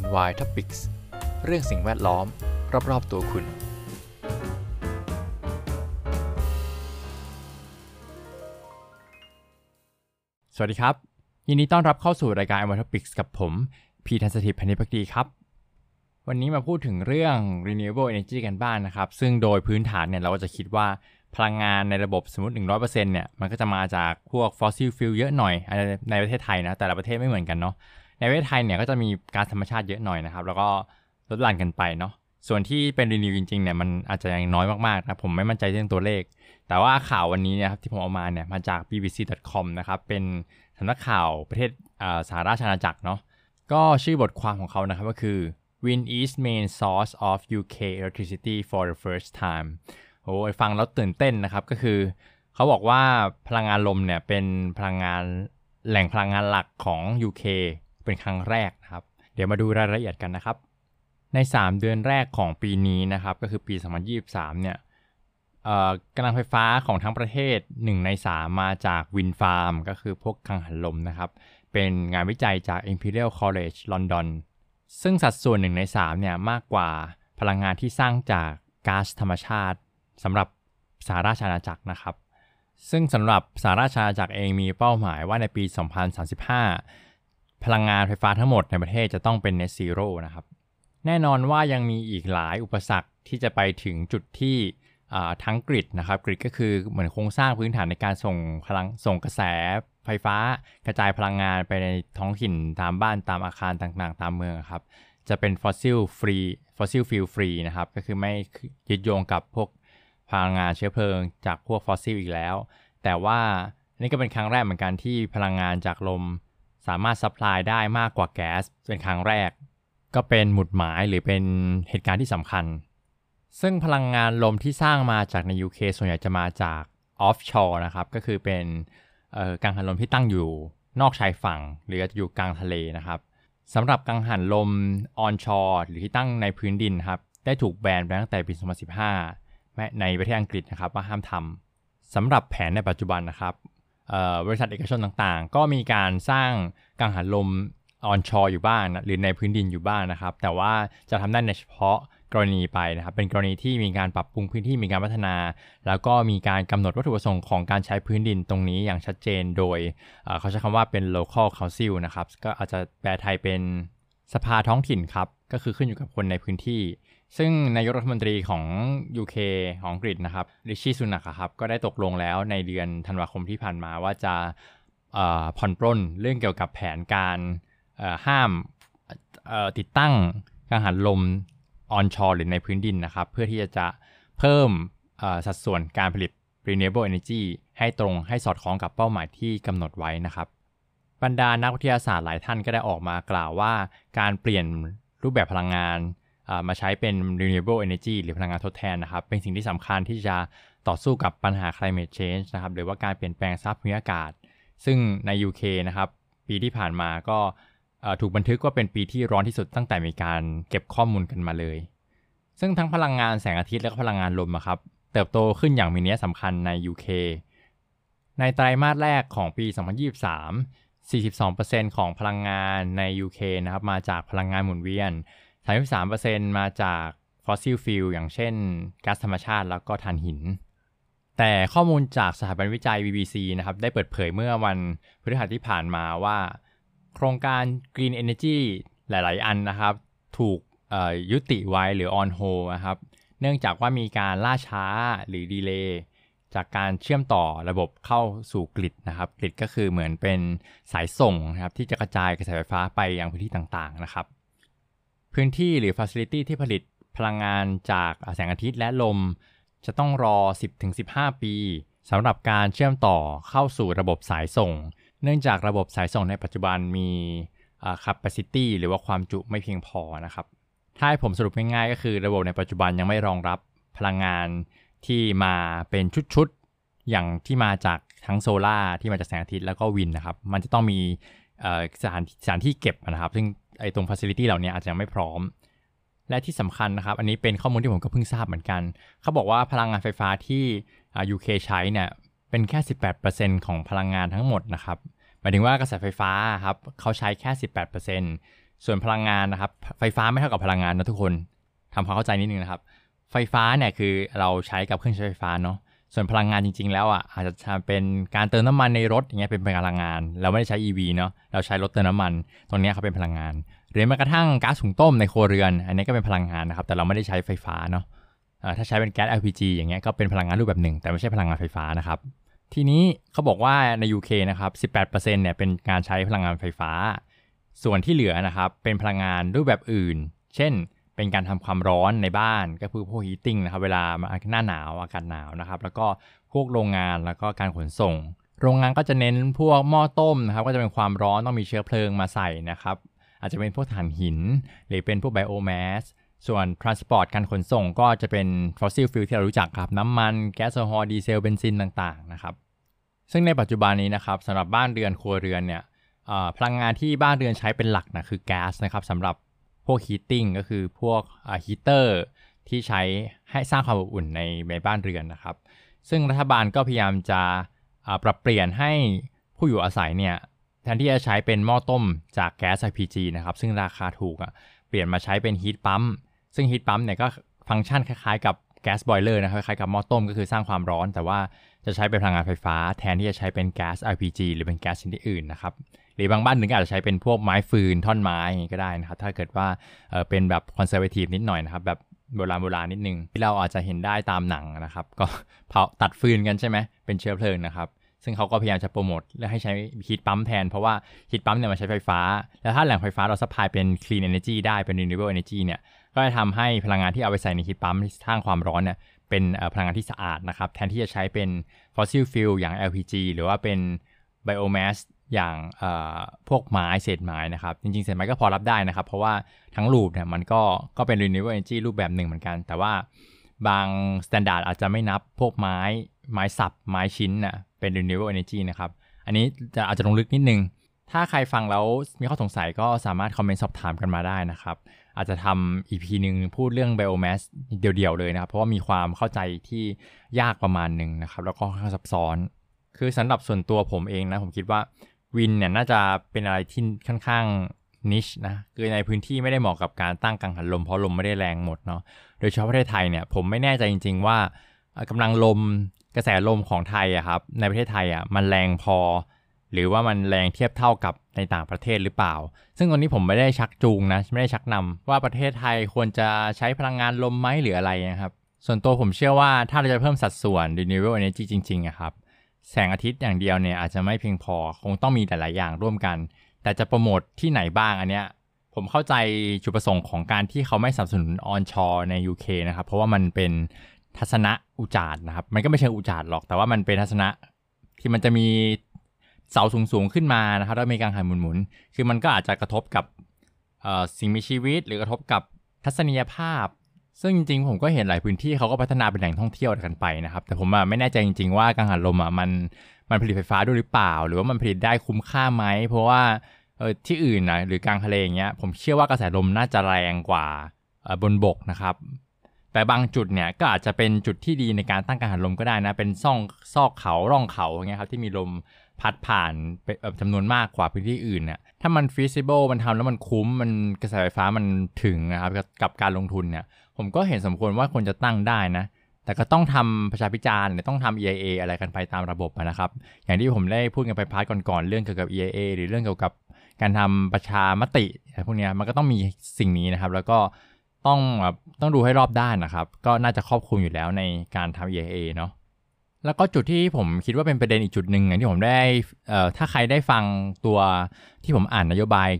NY Topics เรื่องสิ่งแวดล้อม รอบๆตัวคุณ สวัสดีครับ ยินดีต้อนรับเข้าสู่รายการ NY Topics กับผม พีทันสถิตพันธิพักดีครับ วันนี้มาพูดถึงเรื่อง renewable energy กันบ้างนนะครับ ซึ่งโดยพื้นฐานเนี่ยเราก็จะคิดว่าพลังงานในระบบสมมติ 100%เนี่ย มันก็จะมาจากพวก fossil fuel เยอะหน่อย ในประเทศไทยนะ แต่ละประเทศไม่เหมือนกันเนาะ ในประเทศไทยเนี่ยก็จะมีกาซธรรมชาติเยอะหน่อยนะครับ แล้วก็ลดหลั่นกันไปเนาะส่วนที่เป็น renew จริงๆเนี่ยมันอาจจะยังน้อยมากๆนะผมไม่มั่นใจเรื่องตัวเลข แต่ว่าข่าววันนี้เนี่ยครับที่ผมเอามาเนี่ยมาจาก bbc.com นะครับเป็นสำนักข่าวประเทศสหราชอาณาจักรเนาะก็ชื่อบทความของเขานะครับก็คือ wind is main source of UK electricity for the first time โอ้ยฟังแล้วตื่นเต้นนะครับก็คือ เขาบอกว่าพลังงานลมเนี่ยเป็นพลังงานแหล่งพลังงานหลักของ UK เป็นครั้งแรกนะครับ เดี๋ยวมาดูรายละเอียดกันนะครับ ใน 3 เดือนแรกของปีนี้นะครับ ก็คือปี 2023 เนี่ยกำลังไฟฟ้าของทั้งประเทศ 1 ใน 3 มาจากวินฟาร์มก็คือพวกกังหันลมนะครับ เป็นงานวิจัยจาก Imperial College London ซึ่งสัดส่วน 1 ใน 3 เนี่ยมากกว่าพลังงานที่สร้างจากก๊าซธรรมชาติสำหรับสหราชอาณาจักรนะครับ ซึ่งสำหรับสหราชอาณาจักรเองมีเป้าหมายว่าในปี 2035 พลังงานไฟฟ้าทั้งหมดในประเทศจะต้องเป็น net zero นะครับ แน่นอนว่ายังมีอีกหลายอุปสรรคที่จะไปถึงจุดที่ทั้งกริดนะครับกริดก็คือเหมือนโครงสร้างพื้นฐานในการส่งพลังส่งกระแสไฟฟ้ากระจายพลังงานไปในท้องถิ่นตามบ้านตามอาคารต่างๆ ตามเมืองครับ จะเป็น fossil free fossil fuel free นะครับ ก็คือไม่ยึดโยงกับพวกพลังงานเชื้อเพลิง จากพวกฟอสซิลอีกแล้ว แต่ว่านี่ก็เป็นครั้งแรกเหมือนกันที่พลังงานจากลม สามารถ supply ได้มากกว่าแก๊สเป็นครั้งแรก ก็เป็นหมุดหมายหรือเป็นเหตุการณ์ที่สำคัญ ซึ่งพลังงานลมที่สร้างมาจากใน UK ส่วนใหญ่จะมาจาก offshore นะครับ ก็คือเป็นกังหันลมที่ตั้งอยู่นอกชายฝั่ง หรือจะอยู่กลางทะเลนะครับสำหรับกังหันลมออนชอร์หรือที่ตั้งในพื้นดินครับได้ถูกแบนไปตั้งแต่ปี 2015ในประเทศอังกฤษนะครับว่าห้ามทำสำหรับแผนในปัจจุบันนะครับ บริษัทเอกชนต่างๆ ก็มีการสร้างกังหันลมออนชออยู่บ้างนะหรือในพื้นดินอยู่บ้างนะครับ แต่ว่าจะทำได้ในเฉพาะกรณีไปนะครับ เป็นกรณีที่มีการปรับปรุงพื้นที่มีการพัฒนา แล้วก็มีการกำหนดวัตถุประสงค์ของการใช้พื้นดินตรงนี้อย่างชัดเจนโดย เขาใช้คำว่าเป็น local council นะครับ ก็อาจจะแปลไทยเป็น สภาท้องถิ่นครับ ก็คือขึ้นอยู่กับคนในพื้นที่ ซึ่งนายกรัฐมนตรีของ UK ของอังกฤษนะครับริชี่ซุนักครับก็ได้ตกลงแล้วในเดือนธันวาคมที่ผ่านมาว่าจะผ่อนปลนเรื่องเกี่ยวกับแผนการห้ามติดตั้งกังหันลมออนชอร์หรือในพื้นดินนะครับ เพื่อที่จะเพิ่มสัดส่วนการผลิต renewable energy ให้ตรงให้สอดคล้องกับเป้าหมายที่กำหนดไว้นะครับ บรรดานักวิทยาศาสตร์หลายท่านก็ได้ออกมากล่าวว่า การเปลี่ยนรูปแบบพลังงานมาใช้เป็น renewable energy หรือพลังงานทดแทนนะครับ เป็นสิ่งที่สำคัญที่จะต่อสู้กับปัญหา climate change นะครับ หรือว่าการเปลี่ยนแปลงสภาพภูมิอากาศ ซึ่งใน UK นะครับ ปีที่ผ่านมาก็ถูกบันทึกว่าเป็นปีที่ร้อนที่สุดตั้งแต่มีการเก็บข้อมูลกันมาเลย ซึ่งทั้งพลังงานแสงอาทิตย์และพลังงานลมครับ เติบโตขึ้นอย่างมีนัยสำคัญใน UK ในไตรมาสแรกของปี 2023 42%ของพลังงานใน UK นะครับมาจากพลังงานหมุนเวียน 33%มาจาก fossil fuel อย่างเช่นก๊าซธรรมชาติแล้วก็ถ่านหิน แต่ข้อมูลจากสถาบันวิจัย BBC นะครับได้เปิดเผยเมื่อวันพฤหัสที่ผ่านมาว่า โครงการ Green Energy หลาย ๆ อันนะครับ ถูกยุติไว้หรือ on hold นะครับ เนื่องจากว่ามีการล่าช้าหรือดีเลย์ จากการเชื่อมต่อระบบเข้าสู่กริดนะครับกริดก็คือเหมือนเป็นสายส่งนะครับที่จะกระจายกระแสไฟฟ้าไปยังพื้นที่ต่างๆนะครับ พื้นที่หรือ Facility ที่ผลิตพลังงานจากแสงอาทิตย์และลม จะต้องรอ 10-15 ปีสำหรับการเชื่อมต่อเข้าสู่ระบบสายส่ง เนื่องจากระบบสายส่งในปัจจุบันมี capacity หรือว่าความจุไม่เพียงพอนะครับ ถ้าให้ผมสรุปง่ายๆก็คือระบบในปัจจุบันยังไม่รองรับพลังงาน ที่มาเป็นชุดๆ อย่างที่มาจากทั้งโซล่าที่มาจากแสงอาทิตย์แล้วก็ wind นะครับ มันจะต้องมีสถานสถานที่เก็บนะครับ ซึ่งไอ้ตรง facility เหล่านี้อาจจะยังไม่พร้อม และที่สำคัญนะครับ อันนี้เป็นข้อมูลที่ผมก็เพิ่งทราบเหมือนกัน เขาบอกว่าพลังงานไฟฟ้าที่ UK ใช้เนี่ยเป็นแค่ 18%ของพลังงานทั้งหมดนะครับ หมายถึงว่ากระแสไฟฟ้าครับเขาใช้แค่ 18%ส่วนพลังงานนะครับ ไฟฟ้าไม่เท่ากับพลังงานนะทุกคนทำความเข้าใจนิดนึงนะครับ ไฟฟ้าเนี่ยคือเราใช้กับเครื่องใช้ไฟฟ้าเนาะส่วนพลังงานจริง ๆ แล้วอะอาจจะเป็นการเติมน้ำมันในรถอย่างเงี้ยเป็นพลังงาน เราไม่ได้ใช้ EV เนาะเราใช้รถเติมน้ำมันตรงนี้เขาเป็นพลังงาน หรือแม้กระทั่งก๊าซหุงต้มในครัวเรือน อันนี้ก็เป็นพลังงานนะครับแต่เราไม่ได้ใช้ไฟฟ้าเนาะถ้าใช้เป็นแก๊ส LPG อย่างเงี้ยก็เป็นพลังงานรูปแบบหนึ่ง แต่ไม่ใช่พลังงานไฟฟ้านะครับทีนี้เขาบอกว่าใน UK นะครับ 18%เนี่ยเป็นการใช้พลังงานไฟฟ้า ส่วนที่เหลือนะครับเป็นพลังงานรูปแบบอื่น เช่น เป็นการทำความร้อนในบ้านก็คือพวกฮีติ้งนะครับเวลาหน้าหนาวอากาศหนาวนะครับ แล้วก็พวกโรงงานแล้วก็การขนส่ง โรงงานก็จะเน้นพวกหม้อต้มนะครับก็จะเป็นความร้อนต้องมีเชื้อเพลิงมาใส่นะครับ อาจจะเป็นพวกถ่านหิน หรือเป็นพวก biomass ส่วน transport การขนส่งก็จะเป็น fossil fuel ที่เรารู้จักครับ น้ำมันแก๊สโซฮอล์ดีเซลเบนซินต่างๆนะครับซึ่งในปัจจุบันนี้นะครับสำหรับบ้านเรือนครัวเรือนเนี่ยพลังงานที่บ้านเรือนใช้เป็นหลักนะคือแก๊สนะครับสำหรับ พวก heating ก็คือพวกฮีเตอร์ที่ใช้ให้สร้างความอบอุ่นในในบ้านเรือนนะครับ ซึ่งรัฐบาลก็พยายามจะปรับเปลี่ยนให้ผู้อยู่อาศัยเนี่ยแทนที่จะใช้เป็นหม้อต้มจากแก๊ส LPG นะครับ ซึ่งราคาถูกอะเปลี่ยนมาใช้เป็น heat pump ซึ่ง heat pump เนี่ยก็ฟังก์ชันคล้ายๆกับ gas boiler นะครับคล้ายๆกับหม้อต้มก็คือสร้างความร้อน แต่ว่าจะใช้เป็นพลังงานไฟฟ้า แทนที่จะใช้เป็นแก๊ส LPG หรือเป็นแก๊สชนิดอื่นนะครับหรือบางบ้านหนึ่งอาจจะใช้เป็นพวกไม้ฟืนท่อนไม้ก็ได้นะครับถ้าเกิดว่าเป็นแบบ conservative นิดหน่อยนะครับแบบโบราณโบราณนิดนึงที่เราอาจจะเห็นได้ตามหนังนะครับ ก็เผาตัดฟืนกันใช่ไหมเป็นเชื้อเพลิงนะครับซึ่งเขาก็พยายามจะโปรโมทและให้ใช้ heat pump แทน เพราะว่า heat pump เนี่ยมันใช้ไฟฟ้า แล้วถ้าแหล่งไฟฟ้าเรา supply เป็น clean energy ได้เป็น renewable energy เนี่ย ก็จะทำให้พลังงานที่เอาไปใส่ใน heat pump ที่สร้างความร้อนเนี่ยเป็นพลังงานที่สะอาดนะครับ แทนที่จะใช้เป็น fossil fuel อย่าง LPG หรือว่าเป็น biomass อย่างพวกไม้เศษไม้นะครับ จริงๆ เศษไม้ก็พอรับได้นะครับ เพราะว่าทั้ง loop เนี่ยมันก็ก็เป็น renewable energy รูปแบบหนึ่งเหมือนกัน แต่ว่าบาง standard อาจจะไม่นับพวกไม้ไม้สับไม้ชิ้นน่ะเป็น renewable energy นะครับ อันนี้จะอาจจะลงลึกนิดนึง ถ้าใครฟังแล้วมีข้อสงสัยก็สามารถคอมเมนต์สอบถามกันมาได้นะครับ อาจจะทำ EP หนึ่งพูดเรื่อง biomass เดี่ยวๆเลยนะครับ เพราะว่ามีความเข้าใจที่ยากประมาณหนึ่งนะครับ แล้วก็ค่อนข้างซับซ้อน คือสำหรับส่วนตัวผมเองนะ ผมคิดว่าวินเนี่ยน่าจะเป็นอะไรที่ค่อนข้างนิชนะคือในพื้นที่ไม่ได้เหมาะกับการตั้งกังหันลมเพราะลมไม่ได้แรงหมดเนาะโดยเฉพาะประเทศไทยเนี่ยผมไม่แน่ใจจริง ๆ ว่ากำลังลมกระแสลมของไทยอะครับในประเทศไทยอะมันแรงพอ หรือว่ามันแรงเทียบเท่ากับในต่างประเทศหรือเปล่า ซึ่งตอนนี้ผมไม่ได้ชักจูงนะ ไม่ได้ชักนำว่าประเทศไทยควรจะใช้พลังงานลมไหมหรืออะไรนะครับ ส่วนตัวผมเชื่อว่าถ้าเราจะเพิ่มสัดส่วน renewable energy จริงๆอะครับ แสงอาทิตย์อย่างเดียวเนี่ยอาจจะไม่เพียงพอ คงต้องมีหลายๆอย่างร่วมกัน แต่จะโปรโมทที่ไหนบ้างอันเนี้ยผมเข้าใจจุดประสงค์ของการที่เขาไม่สนับสนุนออนชอใน UK นะครับ เพราะว่ามันเป็นทัศนะอุจารนะครับ มันก็ไม่ใช่อุจารหรอก แต่ว่ามันเป็นทัศนะที่มันจะมี เสาสูงๆขึ้นมานะครับแล้วมีการหันหมุนๆคือมันก็อาจจะกระทบกับสิ่งมีชีวิต หรือกระทบกับทัศนียภาพ ซึ่งจริงๆผมก็เห็นหลายพื้นที่เขาก็พัฒนาเป็นแหล่งท่องเที่ยวกันไปนะครับ แต่ผมไม่แน่ใจจริง ๆ ว่ากังหันลมอะมันมันผลิตไฟฟ้าด้วยหรือเปล่า หรือว่ามันผลิตได้คุ้มค่าไหมเพราะว่าที่อื่นนะหรือกลางทะเลอย่างเงี้ยผมเชื่อว่ากระแสลมน่าจะแรงกว่าบนบกนะครับแต่บางจุดเนี่ยก็อาจจะเป็นจุดที่ดีในการตั้งกังหันลมก็ได้นะ เป็นซ่องซอกเขาร่องเขาอย่างเงี้ยครับที่มีลม พัดผ่านจำนวนมากกว่าพื้นที่อื่นเนี่ยถ้ามัน feasible มันทำแล้วมันคุ้มมันกระแสไฟฟ้ามันถึงนะครับกับการลงทุนเนี่ยผมก็เห็นสมควรว่าควรจะตั้งได้นะแต่ก็ต้องทำประชาพิจารณ์ต้องทำ EIA อะไรกันไปตามระบบนะครับ อย่างที่ผมได้พูดกันไปพาร์ทก่อนๆ เรื่องเกี่ยวกับ EIA หรือเรื่องเกี่ยวกับการทำประชามติอะไรพวกนี้มันก็ต้องมีสิ่งนี้นะครับ แล้วก็ต้องแบบต้องดูให้รอบด้านนะครับ ก็น่าจะครอบคลุมอยู่แล้วในการทำ EIA เนาะ แล้วก็จุดที่ผมคิดว่าเป็นประเด็นอีกจุดหนึ่งอย่างที่ผมได้ถ้าใครได้ฟังตัวที่ผมอ่านนโยบาย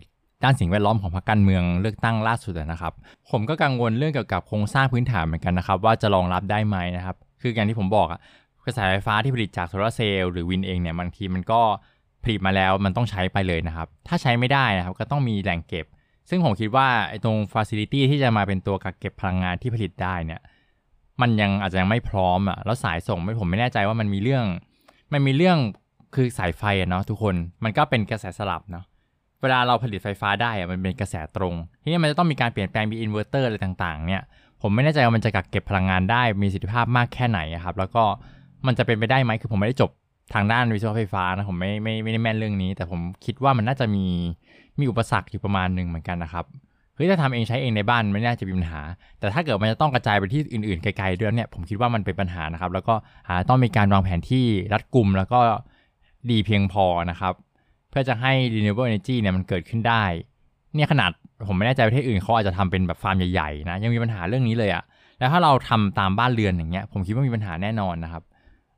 ด้านสิ่งแวดล้อมของพรรคการเมืองเลือกตั้งล่าสุดนะครับ ผมก็กังวลเรื่องเกี่ยวกับโครงสร้างพื้นฐานเหมือนกันนะครับ ว่าจะรองรับได้ไหมนะครับ คืออย่างที่ผมบอกอะกระแสไฟฟ้าที่ผลิตจากโซลาร์เซลล์หรือ wind เองเนี่ยบางทีมันก็ผลิตมาแล้วมันต้องใช้ไปเลยนะครับ ถ้าใช้ไม่ได้นะครับก็ต้องมีแหล่งเก็บ ซึ่งผมคิดว่าไอ้ตรง facility ที่จะมาเป็นตัวกักเก็บพลังงานที่ผลิตได้เนี่ย มันยังอาจจะยังไม่พร้อมอะแล้วสายส่งไม่ผมไม่แน่ใจว่ามันมีเรื่อง มันมีเรื่องคือสายไฟอะเนาะทุกคนมันก็เป็นกระแสสลับเนาะเวลาเราผลิตไฟฟ้าได้อะมันเป็นกระแสตรง ทีนี้มันจะต้องมีการเปลี่ยนแปลงมีอินเวอร์เตอร์อะไรต่างๆ เนี่ยผมไม่แน่ใจว่ามันจะกักเก็บพลังงานได้มีประสิทธิภาพมากแค่ไหนครับ แล้วก็มันจะเป็นไปได้ไหมคือผมไม่ได้จบทางด้านวิศวะไฟฟ้านะผมไม่ไม่ไม่ได้แม่นเรื่องนี้ แต่ผมคิดว่ามันน่าจะมีมีอุปสรรคอยู่ประมาณหนึ่งเหมือนกันนะครับ เฮ้ยถ้าทำเองใช้เองในบ้านไม่น่าจะมีปัญหา แต่ถ้าเกิดมันจะต้องกระจายไปที่อื่นๆไกลๆด้วยเนี่ยผมคิดว่ามันเป็นปัญหานะครับ แล้วก็หาต้องมีการวางแผนที่รัดกุมแล้วก็ดีเพียงพอนะครับ เพื่อจะให้ renewable energy เนี่ยมันเกิดขึ้นได้ เนี่ยขนาดผมไม่แน่ใจประเทศอื่นเขาอาจจะทำเป็นแบบฟาร์มใหญ่ๆนะยังมีปัญหาเรื่องนี้เลยอะแล้วถ้าเราทำตามบ้านเรือนอย่างเงี้ยผมคิดว่ามีปัญหาแน่นอนนะครับ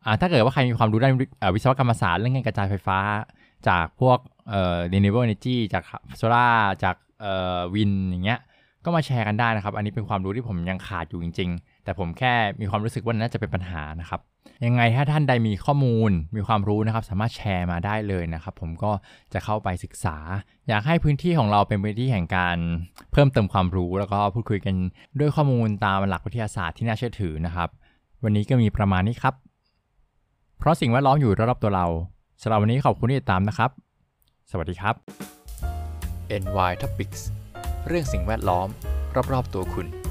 อ่าถ้าเกิดว่าใครมีความรู้ด้านวิศวกรรมศาสตร์เรื่องการกระจายไฟฟ้า จากพวกเอ่อ renewable energy จากโซลาจาก วินอย่างเงี้ยก็มาแชร์กันได้นะครับ อันนี้เป็นความรู้ที่ผมยังขาดอยู่จริง ๆ แต่ผมแค่มีความรู้สึกว่าน่าจะเป็นปัญหานะครับ ยังไงถ้าท่านใดมีข้อมูล มีความรู้นะครับ สามารถแชร์มาได้เลยนะครับ ผมก็จะเข้าไปศึกษา อยากให้พื้นที่ของเราเป็นพื้นที่แห่งการเพิ่มเติมความรู้ แล้วก็พูดคุยกันด้วยข้อมูลตามหลักวิทยาศาสตร์ที่น่าเชื่อถือนะครับ วันนี้ก็มีประมาณนี้ครับ เพราะสิ่งแวดล้อมอยู่รอบๆตัวเราสำหรับวันนี้ขอบคุณที่ติดตามนะครับ สวัสดีครับ NY Topics เรื่องสิ่งแวดล้อม รอบๆตัวคุณ